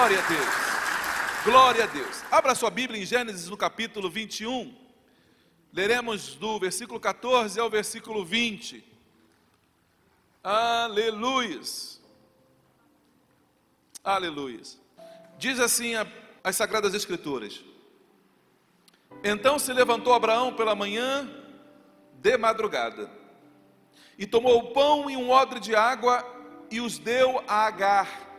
Glória a Deus. Glória a Deus. Abra sua Bíblia em Gênesis no capítulo 21. Leremos do versículo 14 ao versículo 20. Aleluias. Aleluias. Diz assim a, as Sagradas Escrituras: Então se levantou Abraão pela manhã, de madrugada, e tomou o pão e um odre de água e os deu a Agar,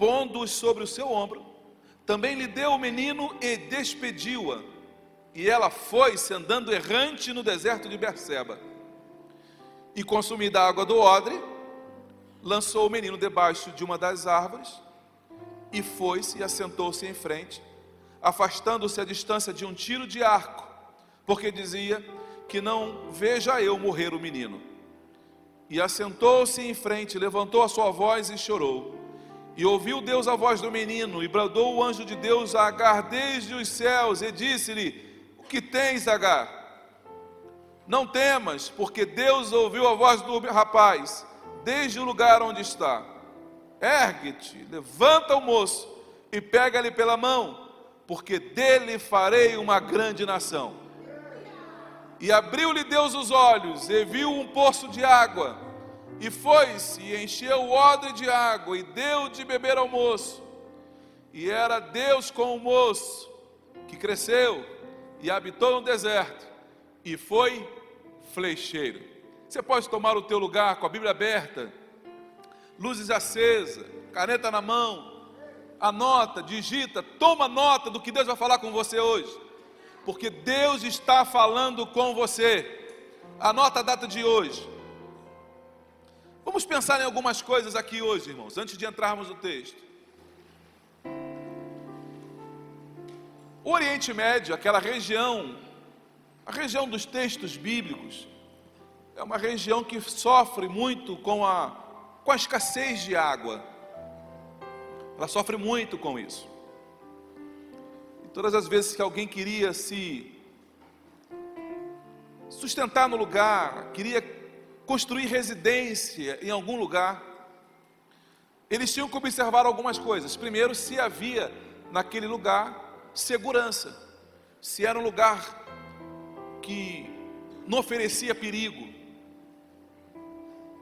pondo-os sobre o seu ombro. Também lhe deu o menino e despediu-a. E ela foi-se andando errante no deserto de Berseba. E consumida a água do odre, lançou o menino debaixo de uma das árvores e foi-se e assentou-se em frente, afastando-se a distância de um tiro de arco, porque dizia que não veja eu morrer o menino. E assentou-se em frente, levantou a sua voz e chorou. E ouviu Deus a voz do menino, e bradou o anjo de Deus a Agar desde os céus, e disse-lhe: O que tens, Agar? Não temas, porque Deus ouviu a voz do rapaz, desde o lugar onde está. Ergue-te, levanta o moço, e pega-lhe pela mão, porque dele farei uma grande nação. E abriu-lhe Deus os olhos, e viu um poço de água, e foi-se, e encheu o odre de água, e deu de beber ao moço. E era Deus com o moço, que cresceu, e habitou no deserto, e foi flecheiro. Você pode tomar o teu lugar com a Bíblia aberta, luzes acesas, caneta na mão, anota, digita, toma nota do que Deus vai falar com você hoje porque Deus está falando com você. Anota a data de hoje. Vamos pensar em algumas coisas aqui hoje, irmãos, antes de entrarmos no texto. O Oriente Médio, aquela região, a região dos textos bíblicos, é uma região que sofre muito com a, com a escassez de água. Ela sofre muito com isso. Todas as vezes que alguém queria se sustentar no lugar, queria construir residência em algum lugar, eles tinham que observar algumas coisas. Primeiro, se havia naquele lugar segurança, se era um lugar que não oferecia perigo.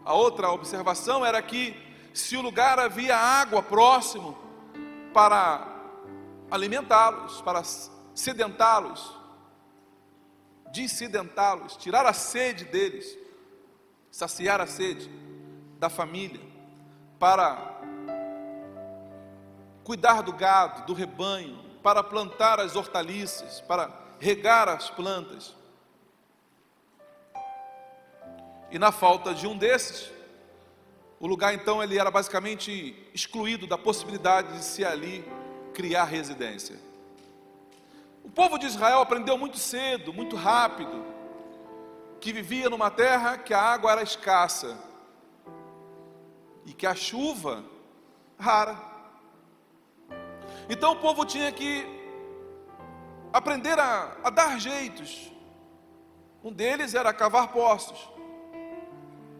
A outra observação era que se o lugar havia água próximo para alimentá-los, para sedentá-los, dissidentá-los, tirar a sede deles, saciar a sede da família, para cuidar do gado, do rebanho, para plantar as hortaliças, para regar as plantas. E na falta de um desses, o lugar então ele era basicamente excluído da possibilidade de se ali criar residência. O povo de Israel aprendeu muito cedo, muito rápido, que vivia numa terra que a água era escassa e que a chuva rara. Então o povo tinha que aprender a, a dar jeitos. Um deles era cavar poços.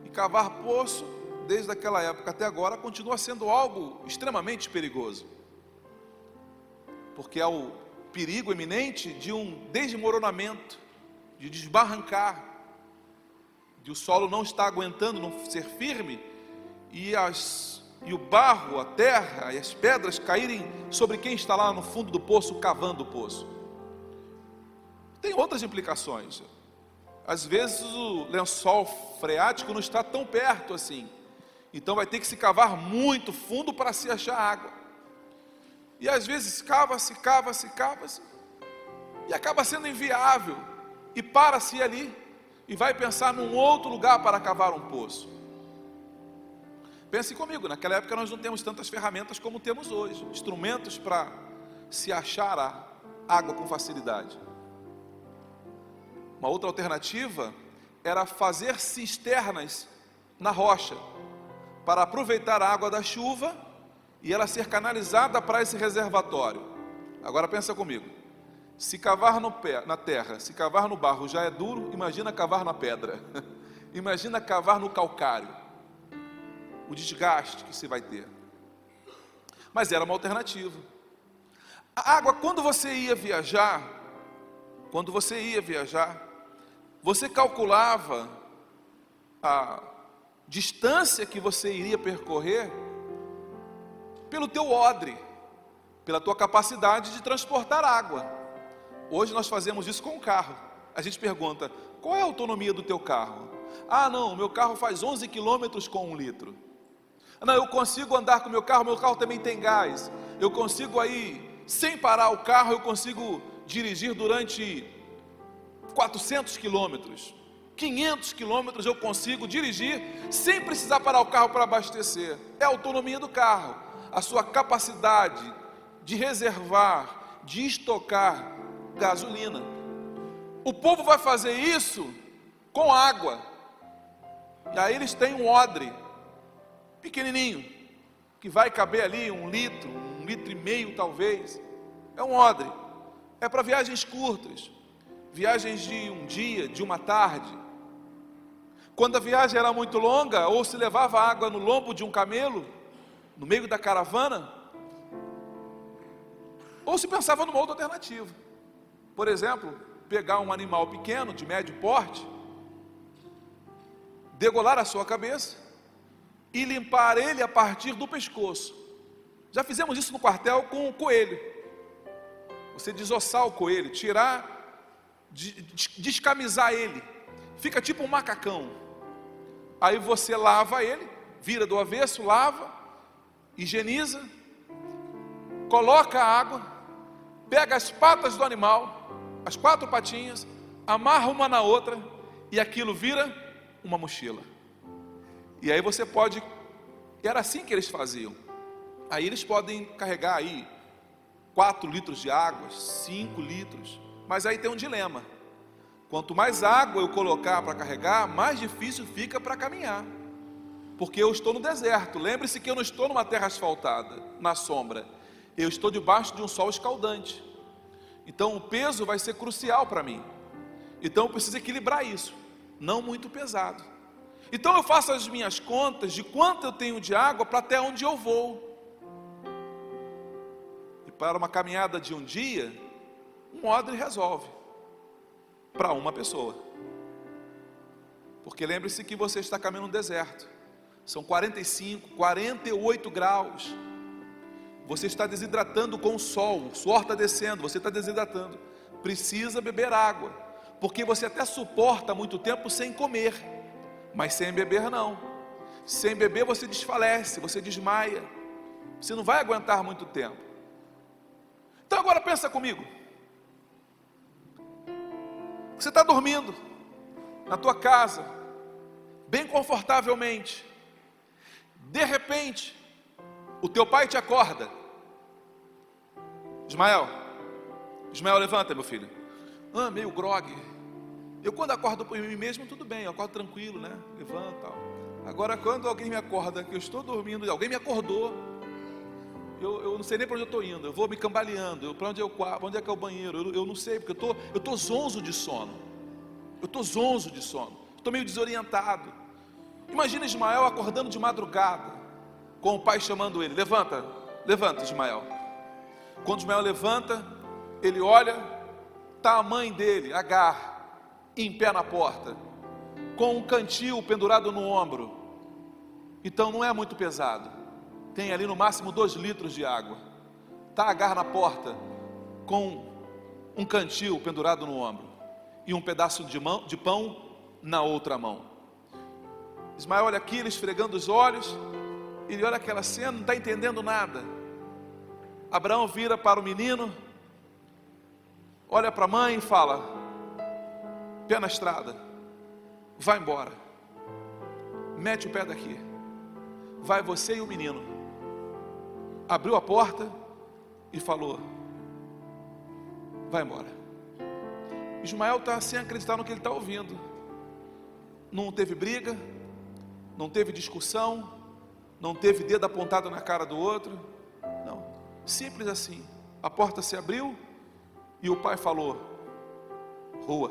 E cavar poço, desde aquela época até agora, continua sendo algo extremamente perigoso porque há o perigo iminente de um desmoronamento, de desbarrancar, de o solo não estar aguentando, não ser firme, e, as, e o barro, a terra e as pedras caírem sobre quem está lá no fundo do poço, cavando o poço. Tem outras implicações. Às vezes o lençol freático não está tão perto assim. Então vai ter que se cavar muito fundo para se achar água. E às vezes cava-se, cava-se, cava-se. e acaba sendo inviável, e para-se ali, e vai pensar num outro lugar para cavar um poço. Pense comigo, naquela época nós não temos tantas ferramentas como temos hoje, instrumentos para se achar a água com facilidade. Uma outra alternativa era fazer cisternas na rocha, para aproveitar a água da chuva e ela ser canalizada para esse reservatório. Agora pensa comigo. Se cavar pé, na terra, se cavar no barro já é duro, imagina cavar na pedra. imagina cavar no calcário. O desgaste que você vai ter. Mas era uma alternativa. A água, quando você ia viajar, quando você ia viajar, você calculava a distância que você iria percorrer pelo teu odre, pela tua capacidade de transportar água. Hoje nós fazemos isso com o carro. A gente pergunta: qual é a autonomia do teu carro? Ah, não, meu carro faz 11 quilômetros com um litro. Não, eu consigo andar com meu carro, meu carro também tem gás. Eu consigo aí, sem parar o carro, eu consigo dirigir durante 400 quilômetros. 500 quilômetros eu consigo dirigir sem precisar parar o carro para abastecer. É a autonomia do carro, a sua capacidade de reservar, de estocar gasolina. O povo vai fazer isso com água. E aí eles têm um odre pequenininho, que vai caber ali um litro, um litro e meio talvez. É um odre. É para viagens curtas, viagens de um dia, de uma tarde. Quando a viagem era muito longa, ou se levava água no lombo de um camelo, no meio da caravana, ou se pensava numa outra alternativa. Por exemplo, pegar um animal pequeno, de médio porte, degolar a sua cabeça e limpar ele a partir do pescoço. Já fizemos isso no quartel com o coelho. Você desossar o coelho, tirar, descamisar ele, fica tipo um macacão. Aí você lava ele, vira do avesso, lava, higieniza, coloca a água, pega as patas do animal, as quatro patinhas, amarra uma na outra e aquilo vira uma mochila. E aí você pode, era assim que eles faziam. Aí eles podem carregar aí 4 litros de água, 5 litros, mas aí tem um dilema. Quanto mais água eu colocar para carregar, mais difícil fica para caminhar. Porque eu estou no deserto. Lembre-se que eu não estou numa terra asfaltada, na sombra. Eu estou debaixo de um sol escaldante. Então o peso vai ser crucial para mim. Então eu preciso equilibrar isso, não muito pesado. Então eu faço as minhas contas de quanto eu tenho de água para até onde eu vou. E para uma caminhada de um dia, um odre resolve para uma pessoa. Porque lembre-se que você está caminhando no deserto. São 45, 48 graus. Você está desidratando com o sol, o suor está descendo, você está desidratando. Precisa beber água, porque você até suporta muito tempo sem comer, mas sem beber não. Sem beber você desfalece, você desmaia. Você não vai aguentar muito tempo. Então agora pensa comigo. Você está dormindo na tua casa, bem confortavelmente. De repente, o teu pai te acorda Ismael, Ismael, levanta, meu filho. Ah, meio grog. Eu quando acordo por mim mesmo, tudo bem, eu acordo tranquilo, né? Levanta. Agora, quando alguém me acorda, que eu estou dormindo, alguém me acordou, eu, eu não sei nem para onde eu estou indo, eu vou me cambaleando, para onde, eu, onde é que é o banheiro, eu, eu não sei, porque eu tô, estou tô zonzo de sono. Eu estou zonzo de sono, estou meio desorientado. Imagina Ismael acordando de madrugada, com o pai chamando ele: Levanta, levanta, Ismael. Quando Ismael levanta, ele olha, está a mãe dele, Agar, em pé na porta, com um cantil pendurado no ombro. Então não é muito pesado. Tem ali no máximo dois litros de água. Está Agar na porta, com um cantil pendurado no ombro e um pedaço de, mão, de pão na outra mão. Ismael olha aqui, ele esfregando os olhos, ele olha aquela cena, não está entendendo nada. Abraão vira para o menino olha para a mãe e fala: pé na estrada, vai embora, mete o pé daqui, vai você e o menino. Abriu a porta e falou: vai embora. Ismael está sem acreditar no que ele está ouvindo. Não teve briga, não teve discussão, não teve dedo apontado na cara do outro. Simples assim. A porta se abriu e o pai falou: rua.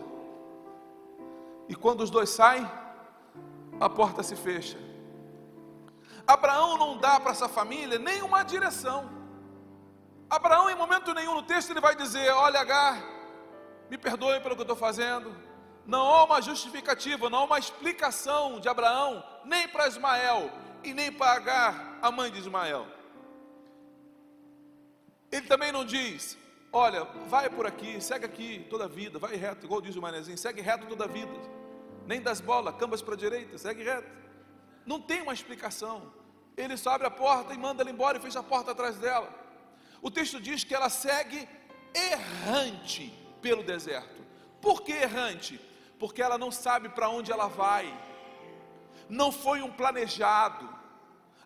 E quando os dois saem, a porta se fecha. Abraão não dá para essa família nenhuma direção. Abraão, em momento nenhum no texto, ele vai dizer: Olha, Agar, me perdoe pelo que eu estou fazendo. Não há uma justificativa, não há uma explicação de Abraão, nem para Ismael e nem para Agar, a mãe de Ismael. Ele também não diz: Olha, vai por aqui, segue aqui toda a vida, vai reto, igual diz o manezinho, segue reto toda a vida. Nem das bolas, cambas para a direita, segue reto. Não tem uma explicação. Ele só abre a porta e manda ela embora e fecha a porta atrás dela. O texto diz que ela segue errante pelo deserto. Por que errante? Porque ela não sabe para onde ela vai. Não foi um planejado.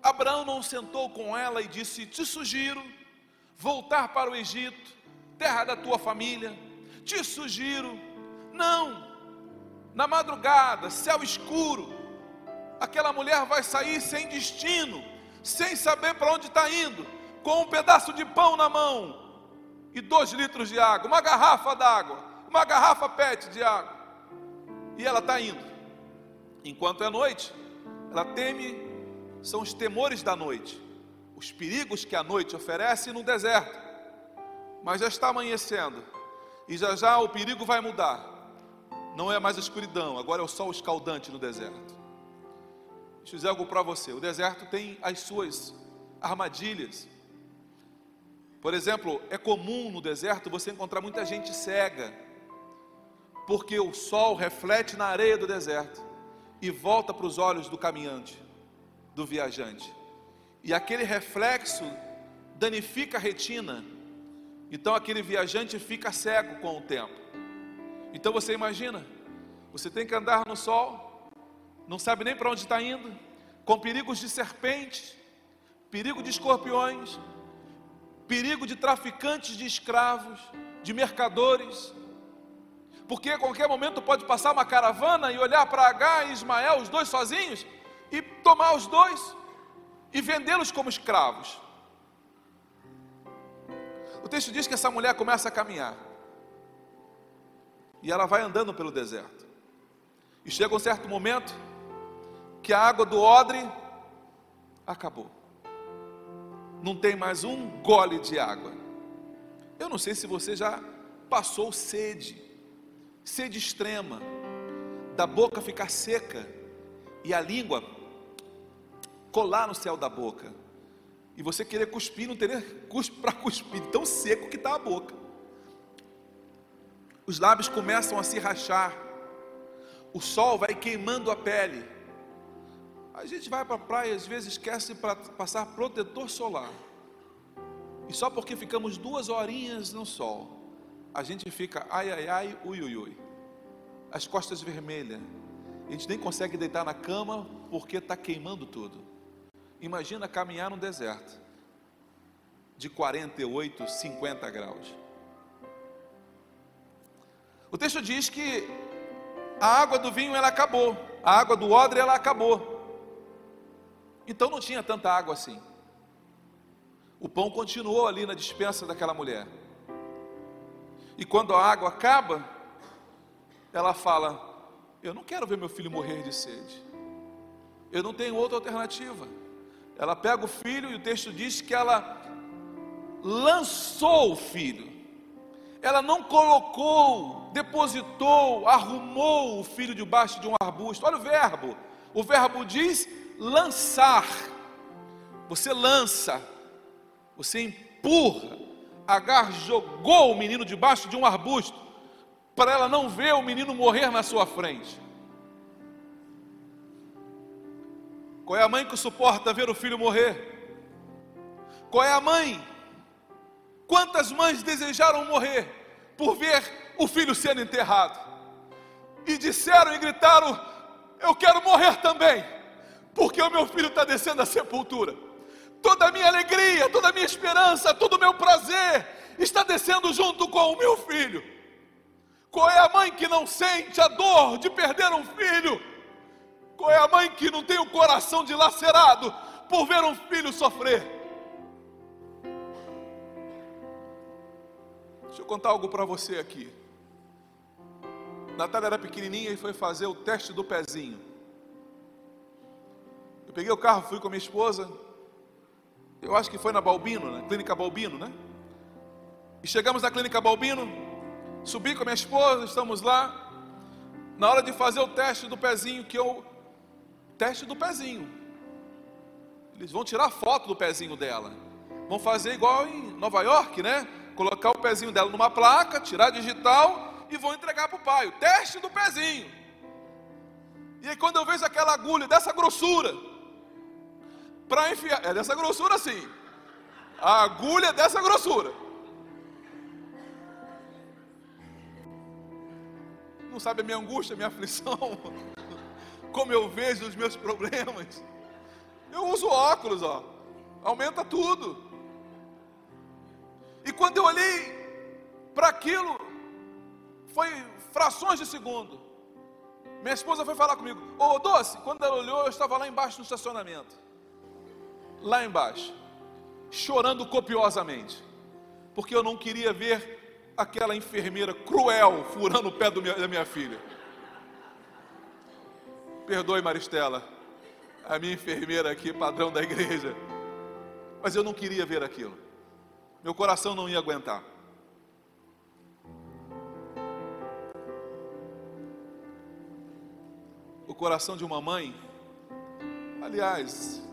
Abraão não sentou com ela e disse: Te sugiro voltar para o Egito, terra da tua família. Te sugiro. Não. Na madrugada, céu escuro, aquela mulher vai sair sem destino, sem saber para onde está indo, com um pedaço de pão na mão e dois litros de água, uma garrafa d'água, uma garrafa PET de água. E ela está indo. Enquanto é noite, ela teme, são os temores da noite, os perigos que a noite oferece no deserto. Mas já está amanhecendo, e já já o perigo vai mudar. Não é mais escuridão, agora é o sol escaldante no deserto. Deixa eu dizer algo para você: o deserto tem as suas armadilhas. Por exemplo, é comum no deserto você encontrar muita gente cega, porque o sol reflete na areia do deserto e volta para os olhos do caminhante, do viajante. E aquele reflexo danifica a retina. Então aquele viajante fica cego com o tempo. Então você imagina, você tem que andar no sol, não sabe nem para onde está indo, com perigos de serpentes, perigo de escorpiões, perigo de traficantes de escravos, de mercadores, porque a qualquer momento pode passar uma caravana e olhar para H e Ismael, os dois sozinhos, e tomar os dois e vendê-los como escravos. O texto diz que essa mulher começa a caminhar e ela vai andando pelo deserto. E chega um certo momento que a água do odre acabou não tem mais um gole de água. Eu não sei se você já passou sede, sede extrema, da boca ficar seca e a língua colar no céu da boca. E você querer cuspir, não ter cuspe para cuspir, tão seco que está a boca. Os lábios começam a se rachar, o sol vai queimando a pele. A gente vai para a praia, às vezes esquece para passar protetor solar. E só porque ficamos duas horinhas no sol, a gente fica ai ai ai, ui ui ui. As costas vermelhas. A gente nem consegue deitar na cama porque está queimando tudo. Imagina caminhar no deserto de 48, 50 graus. O texto diz que a água do vinho ela acabou, a água do odre ela acabou. Então não tinha tanta água assim. O pão continuou ali na dispensa daquela mulher. E quando a água acaba, ela fala: Eu não quero ver meu filho morrer de sede. Eu não tenho outra alternativa. Ela pega o filho e o texto diz que ela lançou o filho. Ela não colocou, depositou, arrumou o filho debaixo de um arbusto. Olha o verbo. O verbo diz lançar. Você lança, você empurra. Agar jogou o menino debaixo de um arbusto para ela não ver o menino morrer na sua frente. Qual é a mãe que suporta ver o filho morrer? Qual é a mãe? Quantas mães desejaram morrer? por ver o filho sendo enterrado. E disseram e gritaram: Eu quero morrer também, porque o meu filho está descendo à sepultura. Toda a minha alegria, toda a minha esperança, todo o meu prazer está descendo junto com o meu filho. Qual é a mãe que não sente a dor de perder um filho? Qual é a mãe que não tem o coração dilacerado por ver um filho sofrer? Deixa eu contar algo para você aqui. Natália era pequenininha e foi fazer o teste do pezinho. Eu peguei o carro, fui com a minha esposa. Eu acho que foi na Balbino, na clínica Balbino, né? E chegamos na clínica Balbino, subi com a minha esposa, estamos lá. Na hora de fazer o teste do pezinho, que eu. Teste do pezinho. Eles vão tirar foto do pezinho dela. Vão fazer igual em Nova York, né? Colocar o pezinho dela numa placa, tirar digital e vão entregar para o pai. O teste do pezinho. E aí quando eu vejo aquela agulha dessa grossura, para enfiar, é dessa grossura sim. A agulha é dessa grossura. Não sabe a minha angústia, a minha aflição, como eu vejo os meus problemas. Eu uso óculos, ó. Aumenta tudo. E quando eu olhei para aquilo, foi frações de segundo. Minha esposa foi falar comigo: Ô Doce, quando ela olhou, eu estava lá embaixo no estacionamento. Lá embaixo, chorando copiosamente, porque eu não queria ver aquela enfermeira cruel furando o pé meu, da minha filha. Perdoe, Maristela, a minha enfermeira aqui, padrão da igreja, mas eu não queria ver aquilo, meu coração não ia aguentar. o coração de uma mãe. Aliás,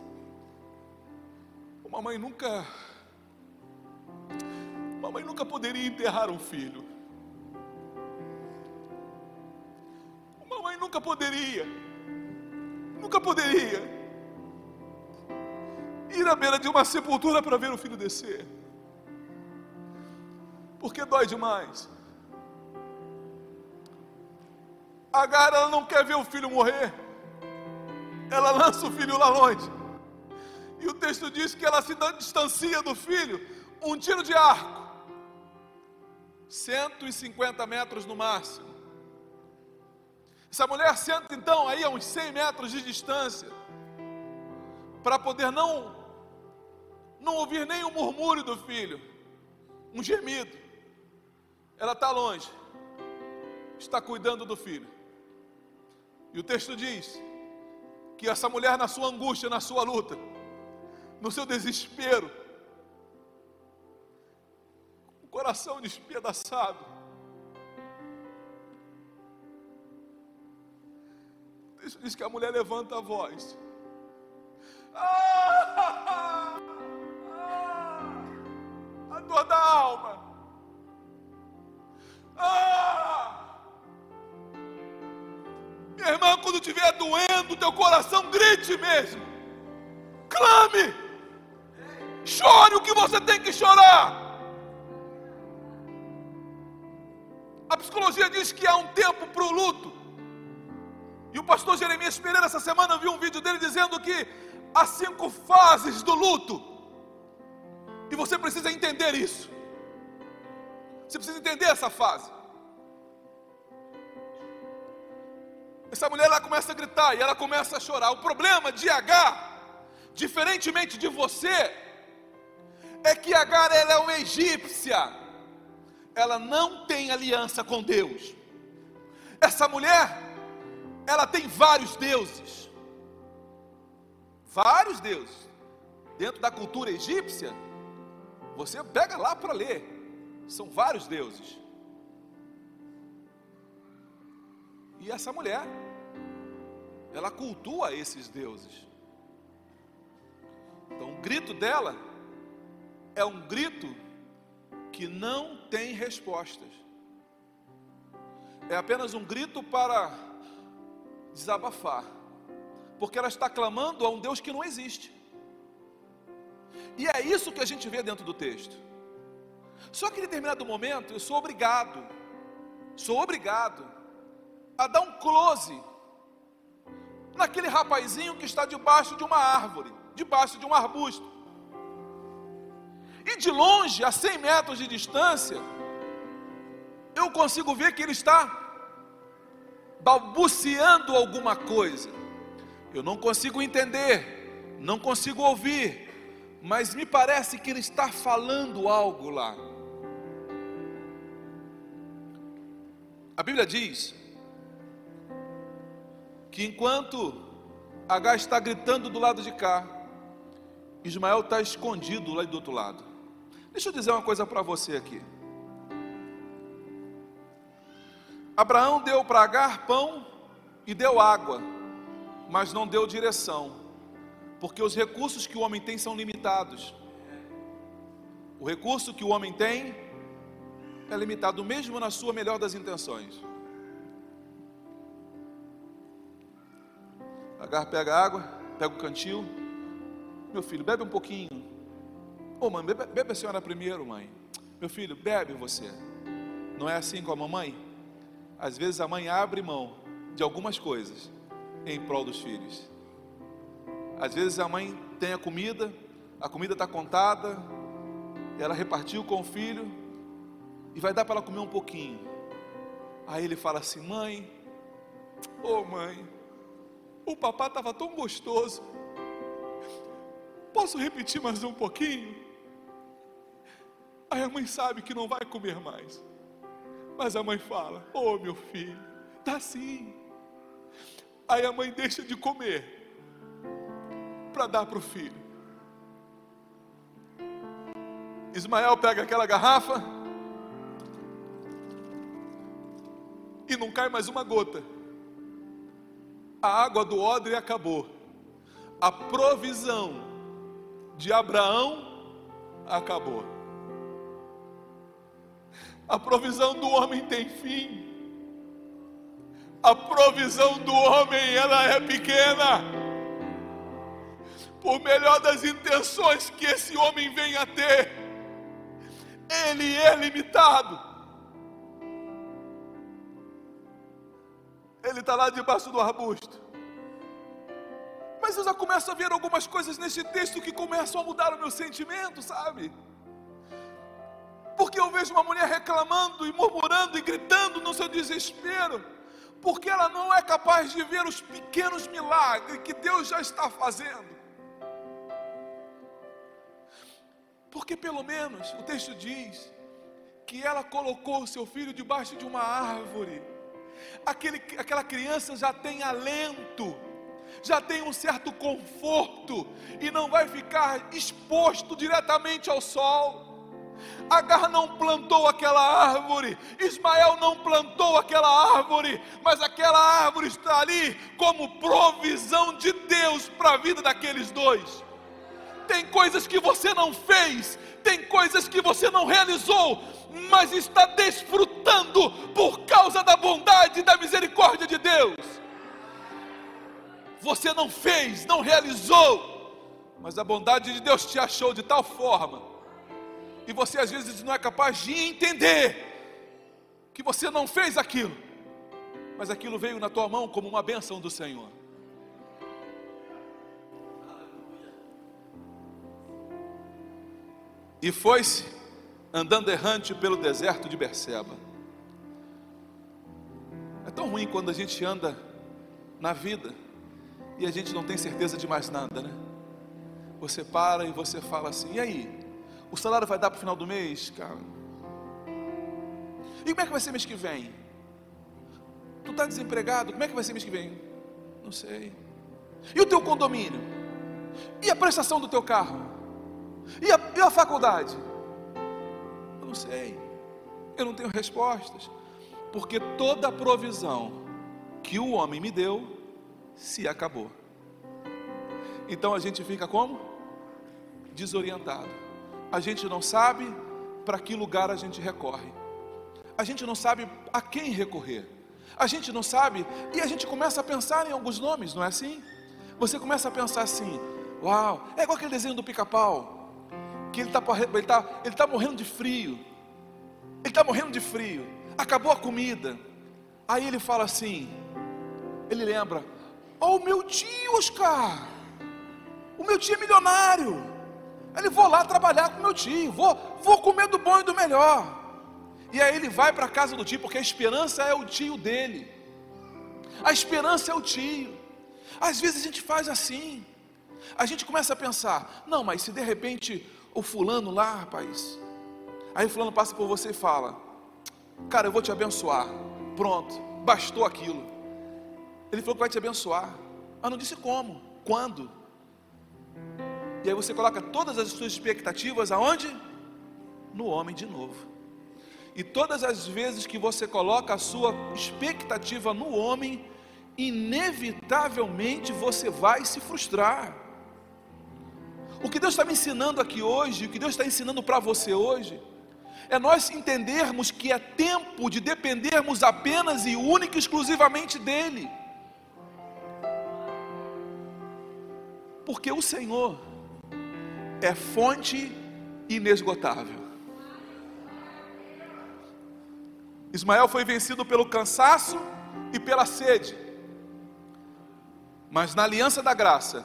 uma mãe nunca uma mãe nunca poderia enterrar um filho. Uma mãe nunca poderia, nunca poderia ir à beira de uma sepultura para ver o filho descer. Porque dói demais. Agar ela não quer ver o filho morrer. Ela lança o filho lá longe. E o texto diz que ela se distancia do filho um tiro de arco. 150 metros no máximo. Essa mulher senta então aí a uns 100 metros de distância para poder não não ouvir nem o murmúrio do filho, um gemido. Ela está longe, está cuidando do filho. E o texto diz que essa mulher, na sua angústia, na sua luta, no seu desespero, o coração despedaçado, diz que a mulher levanta a voz. Ah, ah, a dor da alma. Ah, minha irmã, quando estiver doendo, teu coração grite mesmo. Clame. Chore o que você tem que chorar. A psicologia diz que há um tempo para o luto. E o pastor Jeremias Pereira, essa semana, viu um vídeo dele dizendo que há cinco fases do luto. E você precisa entender isso. Você precisa entender essa fase. Essa mulher ela começa a gritar e ela começa a chorar. O problema de Agar, diferentemente de você, é que Agar ela é uma egípcia. Ela não tem aliança com Deus. Essa mulher, ela tem vários deuses. Vários deuses. Dentro da cultura egípcia, você pega lá para ler. São vários deuses. E essa mulher, ela cultua esses deuses. Então, o grito dela é um grito que não tem respostas. É apenas um grito para desabafar, porque ela está clamando a um Deus que não existe. E é isso que a gente vê dentro do texto. Só que em determinado momento eu sou obrigado, sou obrigado a dar um close naquele rapazinho que está debaixo de uma árvore, debaixo de um arbusto. E de longe, a 100 metros de distância, eu consigo ver que ele está balbuciando alguma coisa. Eu não consigo entender, não consigo ouvir, mas me parece que ele está falando algo lá. A Bíblia diz que enquanto H está gritando do lado de cá, Ismael está escondido lá do outro lado. Deixa eu dizer uma coisa para você aqui. Abraão deu para Agar pão e deu água, mas não deu direção, porque os recursos que o homem tem são limitados. O recurso que o homem tem é limitado, mesmo na sua melhor das intenções. Agar pega água, pega o cantil. Meu filho, bebe um pouquinho. Ô oh, mãe, bebe, bebe a senhora primeiro, mãe. Meu filho, bebe você. Não é assim com a mamãe? Às vezes a mãe abre mão de algumas coisas em prol dos filhos. Às vezes a mãe tem a comida, a comida está contada, ela repartiu com o filho e vai dar para ela comer um pouquinho. Aí ele fala assim: Mãe, ô oh mãe, o papá estava tão gostoso. Posso repetir mais um pouquinho? Aí a mãe sabe que não vai comer mais. Mas a mãe fala: Ô oh, meu filho, tá sim. Aí a mãe deixa de comer para dar para o filho. Ismael pega aquela garrafa e não cai mais uma gota a água do odre acabou. A provisão de Abraão acabou. A provisão do homem tem fim. A provisão do homem ela é pequena. Por melhor das intenções que esse homem venha a ter, ele é limitado. Ele está lá debaixo do arbusto. Mas eu já começo a ver algumas coisas nesse texto que começam a mudar o meu sentimento, sabe? Porque eu vejo uma mulher reclamando e murmurando e gritando no seu desespero, porque ela não é capaz de ver os pequenos milagres que Deus já está fazendo. Porque pelo menos o texto diz que ela colocou o seu filho debaixo de uma árvore aquele, aquela criança já tem alento, já tem um certo conforto e não vai ficar exposto diretamente ao sol. Agar não plantou aquela árvore, Ismael não plantou aquela árvore, mas aquela árvore está ali como provisão de Deus para a vida daqueles dois. Tem coisas que você não fez, tem coisas que você não realizou, mas está desfrutando por causa da bondade e da misericórdia de Deus. Você não fez, não realizou, mas a bondade de Deus te achou de tal forma, e você às vezes não é capaz de entender que você não fez aquilo, mas aquilo veio na tua mão como uma bênção do Senhor. E foi-se andando errante pelo deserto de Berseba. É tão ruim quando a gente anda na vida e a gente não tem certeza de mais nada, né? Você para e você fala assim: e aí? O salário vai dar para o final do mês, cara? E como é que vai ser mês que vem? Tu está desempregado? Como é que vai ser mês que vem? Não sei. E o teu condomínio? E a prestação do teu carro? E a, e a faculdade? não sei, eu não tenho respostas, porque toda a provisão que o homem me deu se acabou. Então a gente fica como? Desorientado. A gente não sabe para que lugar a gente recorre. A gente não sabe a quem recorrer. A gente não sabe e a gente começa a pensar em alguns nomes, não é assim? Você começa a pensar assim: Uau, é igual aquele desenho do pica-pau que ele está ele tá, ele tá morrendo de frio. Ele está morrendo de frio. Acabou a comida. Aí ele fala assim: ele lembra, ó, oh, o meu tio Oscar, o meu tio é milionário. Ele vou lá trabalhar com meu tio, vou, vou comer do bom e do melhor. E aí ele vai para a casa do tio, porque a esperança é o tio dele. A esperança é o tio. Às vezes a gente faz assim. A gente começa a pensar: não, mas se de repente o fulano lá, rapaz, aí o fulano passa por você e fala: cara, eu vou te abençoar. Pronto, bastou aquilo. Ele falou que vai te abençoar, mas não disse como, quando. E aí você coloca todas as suas expectativas aonde? No homem de novo. E todas as vezes que você coloca a sua expectativa no homem, inevitavelmente você vai se frustrar. O que Deus está me ensinando aqui hoje, o que Deus está ensinando para você hoje, é nós entendermos que é tempo de dependermos apenas e única e exclusivamente dEle. Porque o Senhor é fonte inesgotável. Ismael foi vencido pelo cansaço e pela sede. Mas na aliança da graça,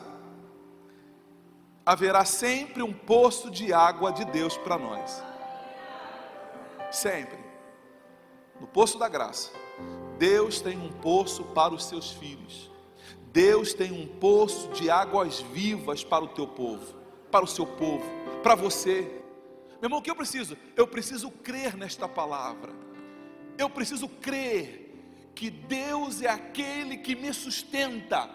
haverá sempre um poço de água de Deus para nós. Sempre. No poço da graça, Deus tem um poço para os seus filhos. Deus tem um poço de águas vivas para o teu povo, para o seu povo, para você. Meu irmão, o que eu preciso? Eu preciso crer nesta palavra. Eu preciso crer que Deus é aquele que me sustenta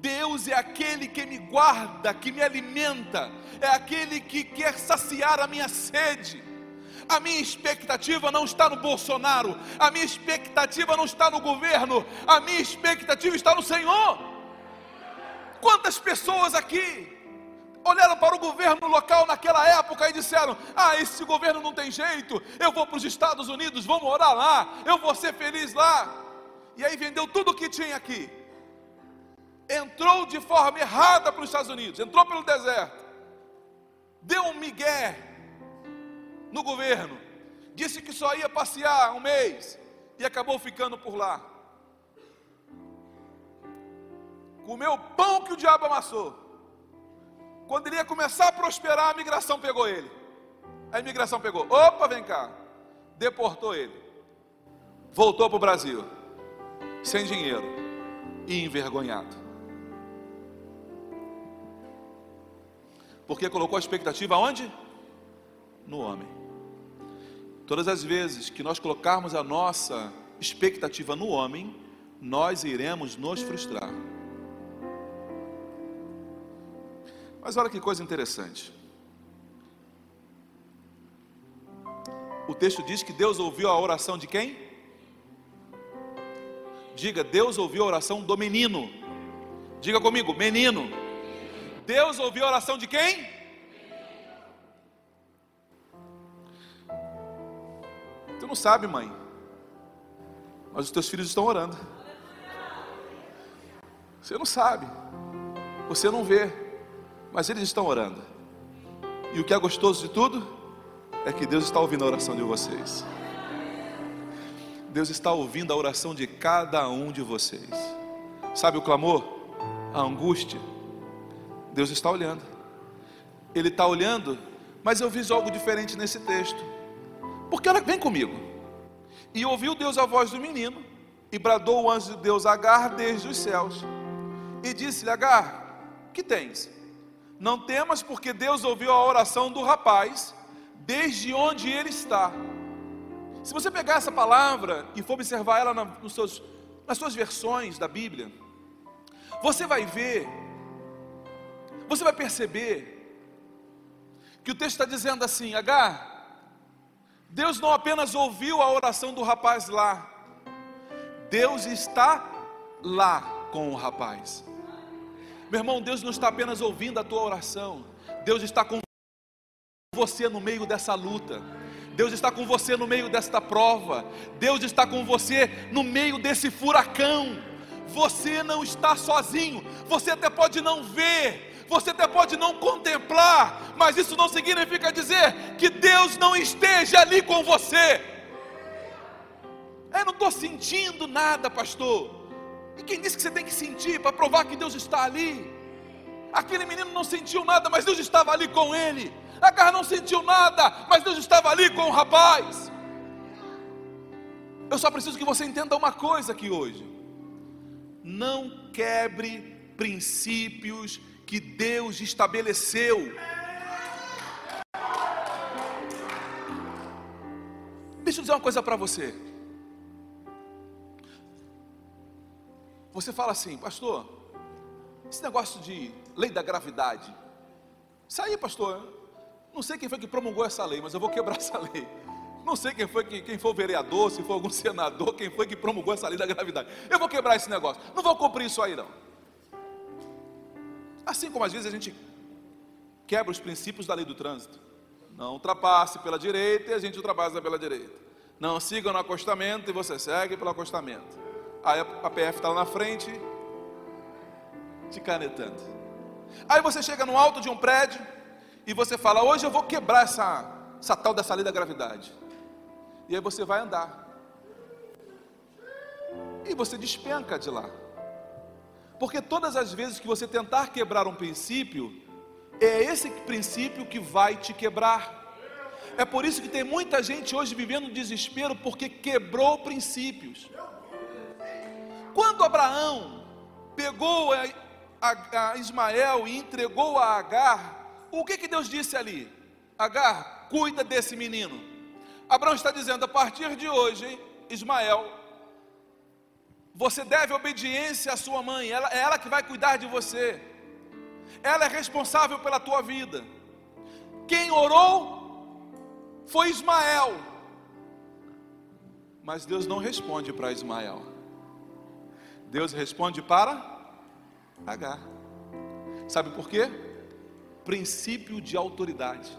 Deus é aquele que me guarda, que me alimenta, é aquele que quer saciar a minha sede. A minha expectativa não está no Bolsonaro, a minha expectativa não está no governo, a minha expectativa está no Senhor. Quantas pessoas aqui olharam para o governo local naquela época e disseram: Ah, esse governo não tem jeito, eu vou para os Estados Unidos, vou morar lá, eu vou ser feliz lá. E aí vendeu tudo o que tinha aqui entrou de forma errada para os Estados Unidos, entrou pelo deserto, deu um migué no governo, disse que só ia passear um mês e acabou ficando por lá. Comeu o pão que o diabo amassou. Quando ele ia começar a prosperar, a migração pegou ele. A imigração pegou, opa, vem cá, deportou ele, voltou para o Brasil, sem dinheiro e envergonhado. Porque colocou a expectativa onde? No homem. Todas as vezes que nós colocarmos a nossa expectativa no homem, nós iremos nos frustrar. Mas olha que coisa interessante. O texto diz que Deus ouviu a oração de quem? Diga, Deus ouviu a oração do menino. Diga comigo, menino. Deus ouviu a oração de quem? Tu não sabe, mãe, mas os teus filhos estão orando. Você não sabe, você não vê, mas eles estão orando. E o que é gostoso de tudo é que Deus está ouvindo a oração de vocês. Deus está ouvindo a oração de cada um de vocês. Sabe o clamor, a angústia, Deus está olhando. Ele está olhando, mas eu vi algo diferente nesse texto. Porque ela vem comigo. E ouviu Deus a voz do menino, e bradou o anjo de Deus Agar desde os céus. E disse-lhe: Agar, que tens? Não temas, porque Deus ouviu a oração do rapaz, desde onde ele está. Se você pegar essa palavra e for observar ela nos seus, nas suas versões da Bíblia, você vai ver você vai perceber que o texto está dizendo assim: H, Deus não apenas ouviu a oração do rapaz lá, Deus está lá com o rapaz. Meu irmão, Deus não está apenas ouvindo a tua oração, Deus está com você no meio dessa luta. Deus está com você no meio desta prova. Deus está com você no meio desse furacão. Você não está sozinho. Você até pode não ver, Você até pode não contemplar, mas isso não significa dizer que Deus não esteja ali com você. Eu não estou sentindo nada, pastor. E quem disse que você tem que sentir para provar que Deus está ali? Aquele menino não sentiu nada, mas Deus estava ali com ele. A garra não sentiu nada, mas Deus estava ali com o rapaz. Eu só preciso que você entenda uma coisa aqui hoje. Não quebre princípios que Deus estabeleceu. Deixa eu dizer uma coisa para você. Você fala assim, pastor, esse negócio de lei da gravidade. Isso aí, pastor, não sei quem foi que promulgou essa lei, mas eu vou quebrar essa lei. Não sei quem foi que, quem foi o vereador, se foi algum senador, quem foi que promulgou essa lei da gravidade. Eu vou quebrar esse negócio. Não vou cumprir isso aí não. Assim como às vezes a gente quebra os princípios da lei do trânsito. Não ultrapasse pela direita e a gente ultrapassa pela direita. Não siga no acostamento e você segue pelo acostamento. Aí a PF está lá na frente, te canetando. Aí você chega no alto de um prédio e você fala: Hoje eu vou quebrar essa, essa tal dessa lei da gravidade. E aí você vai andar. E você despenca de lá. Porque todas as vezes que você tentar quebrar um princípio, é esse princípio que vai te quebrar. É por isso que tem muita gente hoje vivendo desespero porque quebrou princípios. Quando Abraão pegou a, a, a Ismael e entregou a Agar, o que, que Deus disse ali? Agar, cuida desse menino. Abraão está dizendo: a partir de hoje, Ismael, você deve obediência à sua mãe, ela, é ela que vai cuidar de você, ela é responsável pela tua vida. Quem orou foi Ismael, mas Deus não responde para Ismael, Deus responde para Agar. Sabe por quê? Princípio de autoridade.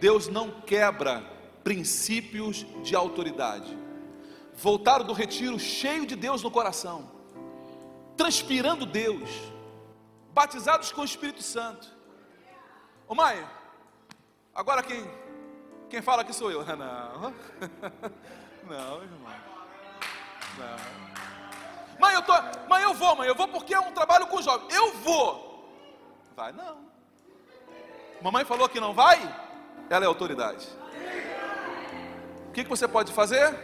Deus não quebra princípios de autoridade. Voltaram do retiro cheio de Deus no coração, transpirando Deus, batizados com o Espírito Santo. Ô Maia, agora quem, quem fala aqui sou eu. Não, não, irmão. Não. Mãe, eu tô, mãe, eu vou, mãe, eu vou porque é um trabalho com jovens. Eu vou. Vai não. Mamãe falou que não vai? Ela é autoridade. O que, que você pode fazer?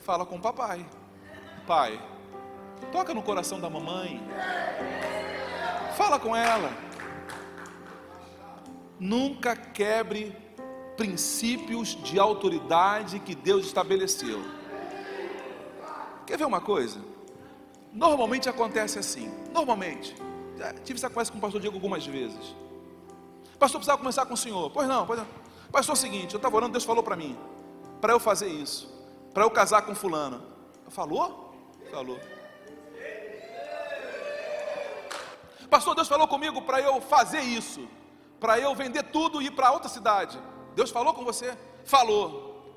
Fala com o papai. Pai, toca no coração da mamãe. Fala com ela. Nunca quebre princípios de autoridade que Deus estabeleceu. Quer ver uma coisa? Normalmente acontece assim. Normalmente. Já tive essa conversa com o pastor Diego algumas vezes. Pastor, precisava começar com o senhor. Pois não, pois não. Pastor, é o seguinte, eu estava orando, Deus falou para mim para eu fazer isso, para eu casar com fulano. Falou? Falou. Pastor, Deus falou comigo para eu fazer isso, para eu vender tudo e ir para outra cidade. Deus falou com você? Falou.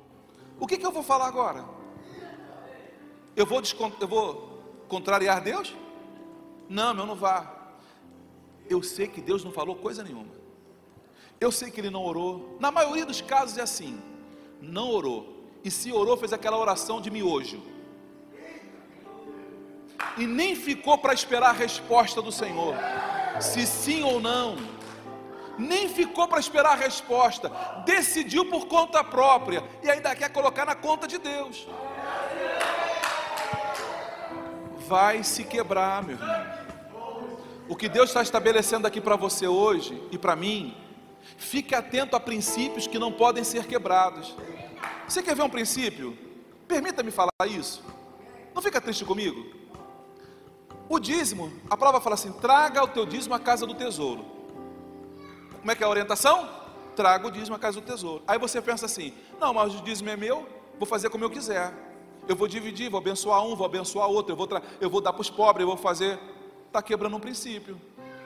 O que, que eu vou falar agora? Eu vou, eu vou contrariar Deus? Não, meu, não vá. Eu sei que Deus não falou coisa nenhuma. Eu sei que ele não orou. Na maioria dos casos é assim não orou. E se orou, fez aquela oração de miojo. E nem ficou para esperar a resposta do Senhor, se sim ou não. Nem ficou para esperar a resposta, decidiu por conta própria e ainda quer colocar na conta de Deus. Vai se quebrar, meu irmão. O que Deus está estabelecendo aqui para você hoje e para mim Fique atento a princípios que não podem ser quebrados. Você quer ver um princípio? Permita-me falar isso. Não fica triste comigo? O dízimo, a palavra fala assim: traga o teu dízimo à casa do tesouro. Como é que é a orientação? Traga o dízimo à casa do tesouro. Aí você pensa assim: não, mas o dízimo é meu, vou fazer como eu quiser. Eu vou dividir, vou abençoar um, vou abençoar outro, eu vou, eu vou dar para os pobres, eu vou fazer. Está quebrando um princípio,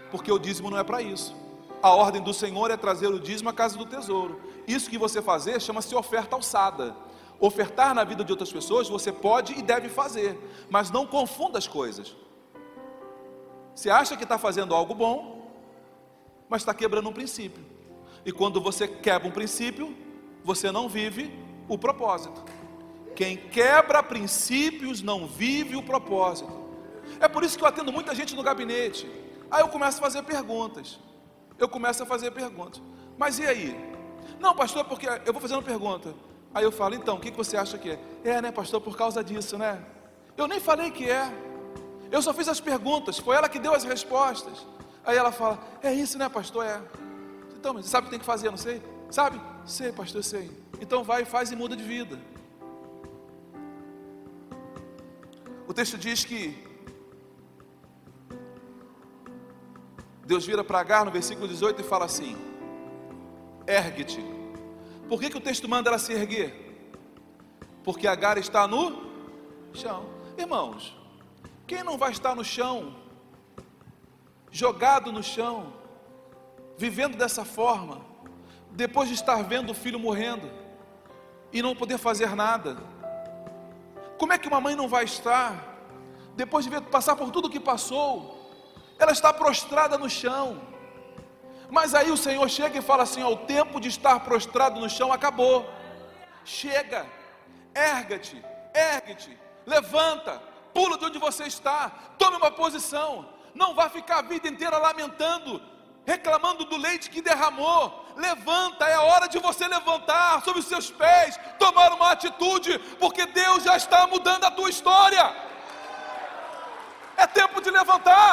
porque o dízimo não é para isso a ordem do Senhor é trazer o dízimo à casa do tesouro. Isso que você fazer chama-se oferta alçada. Ofertar na vida de outras pessoas você pode e deve fazer, mas não confunda as coisas. Você acha que está fazendo algo bom, mas está quebrando um princípio. E quando você quebra um princípio, você não vive o propósito. Quem quebra princípios não vive o propósito. É por isso que eu atendo muita gente no gabinete. Aí eu começo a fazer perguntas. Eu começo a fazer perguntas. Mas e aí? Não, pastor, porque eu vou fazendo pergunta. Aí eu falo, então, o que você acha que é? É, né, pastor, por causa disso, né? Eu nem falei que é. Eu só fiz as perguntas, foi ela que deu as respostas. Aí ela fala, é isso, né, pastor? É. Então, mas sabe o que tem que fazer, não sei? Sabe? Sei, pastor, sei. Então vai, faz e muda de vida. O texto diz que Deus vira para Agar no versículo 18 e fala assim: Ergue-te. Por que, que o texto manda ela se erguer? Porque Agar está no chão. Irmãos, quem não vai estar no chão, jogado no chão, vivendo dessa forma, depois de estar vendo o filho morrendo e não poder fazer nada? Como é que uma mãe não vai estar, depois de ver, passar por tudo o que passou, ela está prostrada no chão. Mas aí o Senhor chega e fala assim: ó, o tempo de estar prostrado no chão acabou. Chega, erga-te, ergue-te, levanta, pula de onde você está, tome uma posição. Não vá ficar a vida inteira lamentando, reclamando do leite que derramou. Levanta, é hora de você levantar sobre os seus pés, tomar uma atitude, porque Deus já está mudando a tua história. É tempo de levantar.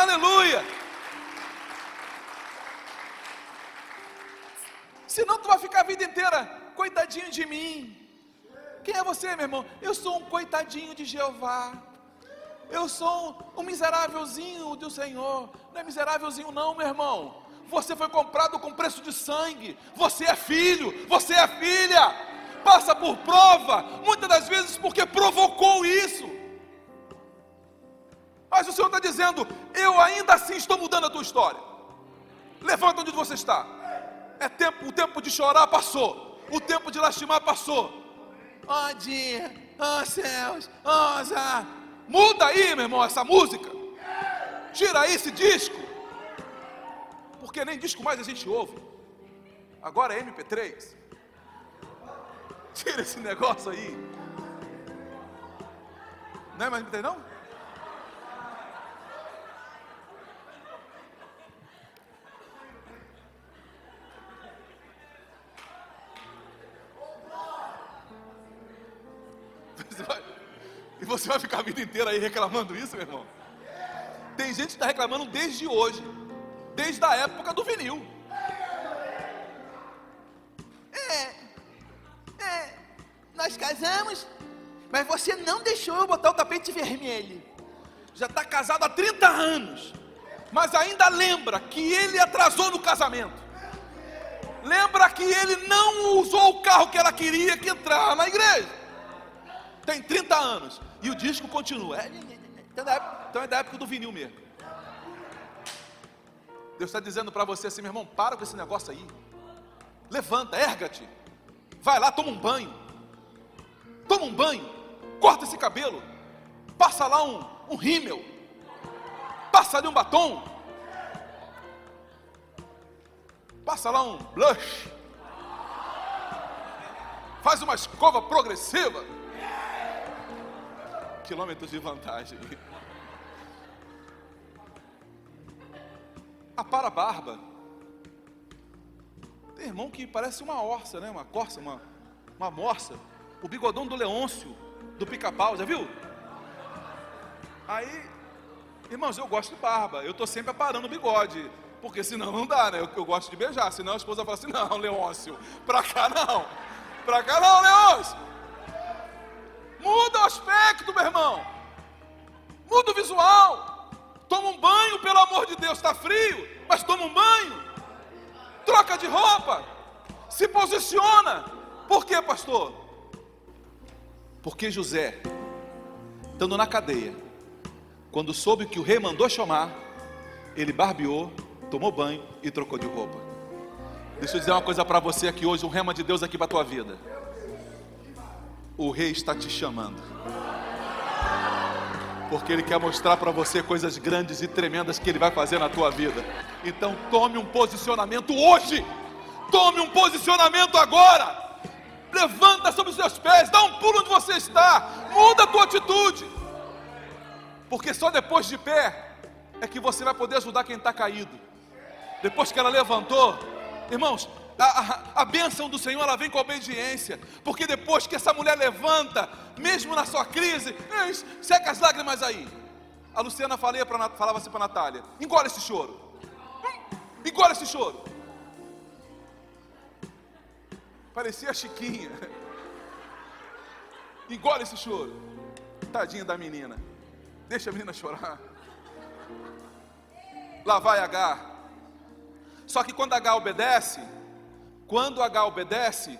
Aleluia! Senão tu vai ficar a vida inteira, coitadinho de mim. Quem é você, meu irmão? Eu sou um coitadinho de Jeová. Eu sou um miserávelzinho do Senhor. Não é miserávelzinho, não, meu irmão. Você foi comprado com preço de sangue. Você é filho, você é filha. Passa por prova, muitas das vezes porque provocou isso. Mas o Senhor está dizendo: eu ainda assim estou mudando a tua história. Levanta onde você está. É tempo, o tempo de chorar passou. O tempo de lastimar passou. Oh dia, oh céus, oh azar. Muda aí, meu irmão, essa música. Tira aí esse disco. Porque nem disco mais a gente ouve. Agora é MP3. Tira esse negócio aí. Não é mais MP3 não? Você vai ficar a vida inteira aí reclamando isso, meu irmão? Tem gente que está reclamando desde hoje, desde a época do vinil. É, é, nós casamos, mas você não deixou eu botar o tapete vermelho. Já está casado há 30 anos, mas ainda lembra que ele atrasou no casamento. Lembra que ele não usou o carro que ela queria que entrar na igreja. Tem 30 anos. E o disco continua. É, então, é época, então é da época do vinil mesmo. Deus está dizendo para você assim, meu irmão, para com esse negócio aí. Levanta, erga-te. Vai lá, toma um banho. Toma um banho. Corta esse cabelo. Passa lá um, um rímel. Passa ali um batom. Passa lá um blush. Faz uma escova progressiva quilômetros de vantagem. A barba. Tem irmão que parece uma orça, né? Uma corça, uma, uma morsa. O bigodão do Leôncio, do pica-pau, já viu? Aí, irmãos, eu gosto de barba. Eu estou sempre aparando o bigode. Porque senão não dá, né? Eu, eu gosto de beijar. Senão a esposa fala assim: não, Leôncio, pra cá não. Pra cá não, Leôncio. Muda o aspecto, meu irmão. Muda o visual. Toma um banho, pelo amor de Deus. Está frio, mas toma um banho. Troca de roupa. Se posiciona. Por quê, pastor? Porque José, estando na cadeia, quando soube que o rei mandou chamar, ele barbeou, tomou banho e trocou de roupa. Deixa eu dizer uma coisa para você aqui hoje, um rema de Deus aqui para a tua vida o rei está te chamando. Porque Ele quer mostrar para você coisas grandes e tremendas que Ele vai fazer na tua vida. Então tome um posicionamento hoje. Tome um posicionamento agora. Levanta sobre os seus pés, dá um pulo onde você está, muda a tua atitude. Porque só depois de pé é que você vai poder ajudar quem está caído. Depois que ela levantou, irmãos, a, a, bênção do Senhor ela vem com a obediência, porque depois que essa mulher levanta, mesmo na sua crise, seca as lágrimas aí. A Luciana falei pra, falava assim para Natália: engole esse choro, hum, engole esse choro. Parecia a Chiquinha, engole esse choro, tadinha da menina, deixa a menina chorar. Lá vai H. Só que quando H obedece, quando H obedece,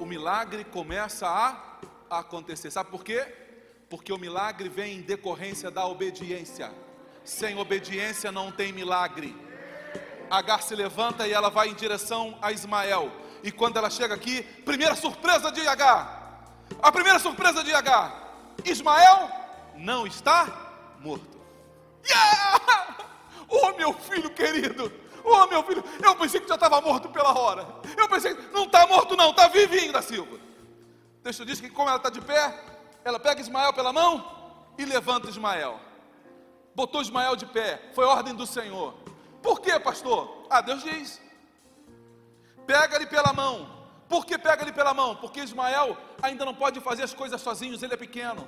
o milagre começa a acontecer. Sabe por quê? Porque o milagre vem em decorrência da obediência. Sem obediência não tem milagre. Agar se levanta e ela vai em direção a Ismael. E quando ela chega aqui, primeira surpresa de Agar. A primeira surpresa de Agar: Ismael não está morto. Yeah! Oh, meu filho querido! Oh, meu filho, eu pensei que já estava morto pela hora. Eu pensei, não está morto, não, está vivinho da Silva. O texto diz que, como ela está de pé, ela pega Ismael pela mão e levanta Ismael. Botou Ismael de pé, foi ordem do Senhor. Por quê, pastor? Ah, Deus diz: pega-lhe pela mão. Por que pega-lhe pela mão? Porque Ismael ainda não pode fazer as coisas sozinho, ele é pequeno.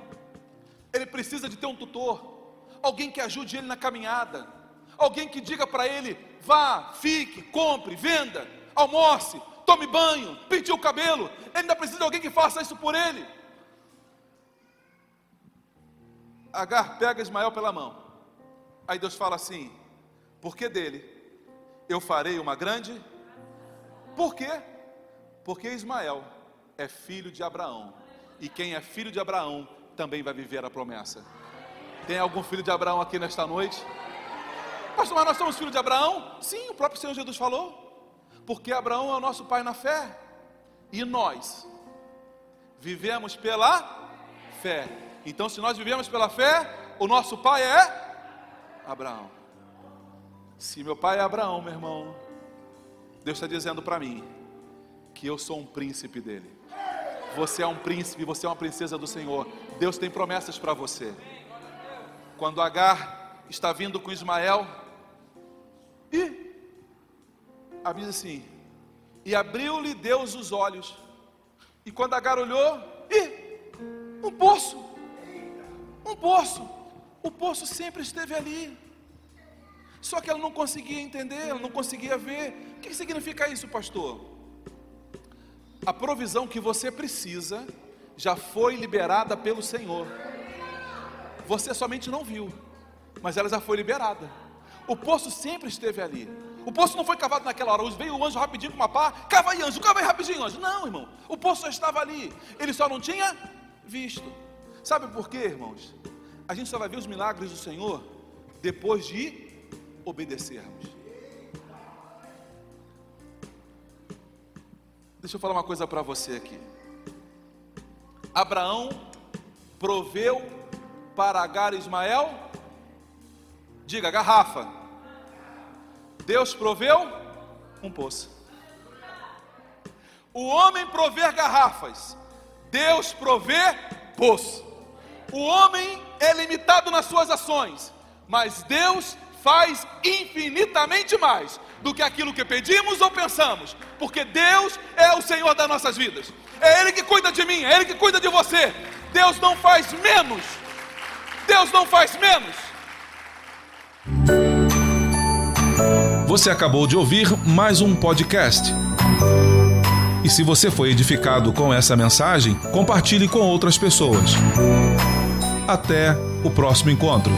Ele precisa de ter um tutor, alguém que ajude ele na caminhada alguém que diga para ele: vá, fique, compre, venda, almoce, tome banho, pinte o cabelo. Ele ainda precisa de alguém que faça isso por ele. Agar pega Ismael pela mão. Aí Deus fala assim: porque dele eu farei uma grande. Por quê? Porque Ismael é filho de Abraão. E quem é filho de Abraão também vai viver a promessa. Tem algum filho de Abraão aqui nesta noite? Pastor, mas nós somos filhos de Abraão? Sim, o próprio Senhor Jesus falou. Porque Abraão é o nosso pai na fé. E nós vivemos pela fé. Então, se nós vivemos pela fé, o nosso pai é Abraão. Se meu pai é Abraão, meu irmão, Deus está dizendo para mim que eu sou um príncipe dele. Você é um príncipe, você é uma princesa do Senhor. Deus tem promessas para você. Quando Agar está vindo com Ismael, e a Bíblia assim: e abriu-lhe Deus os olhos. E quando Agar olhou, e um poço, um poço. O poço sempre esteve ali. Só que ela não conseguia entender, ela não conseguia ver. O que significa isso, pastor? A provisão que você precisa já foi liberada pelo Senhor. Você somente não viu, mas ela já foi liberada. O poço sempre esteve ali. O poço não foi cavado naquela hora. Veio o anjo rapidinho com uma pá. Cava aí, anjo, cava aí rapidinho, anjo. Não, irmão. O poço já estava ali. Ele só não tinha visto. Sabe por quê, irmãos? A gente só vai ver os milagres do Senhor depois de obedecermos. Deixa eu falar uma coisa para você aqui. Abraão proveu para Agar Ismael Diga, garrafa. Deus proveu um poço. O homem prover garrafas, Deus provê poço. O homem é limitado nas suas ações, mas Deus faz infinitamente mais do que aquilo que pedimos ou pensamos, porque Deus é o Senhor das nossas vidas. É Ele que cuida de mim, é Ele que cuida de você. Deus não faz menos. Deus não faz menos. Você acabou de ouvir mais um podcast. E se você foi edificado com essa mensagem, compartilhe com outras pessoas. Até o próximo encontro.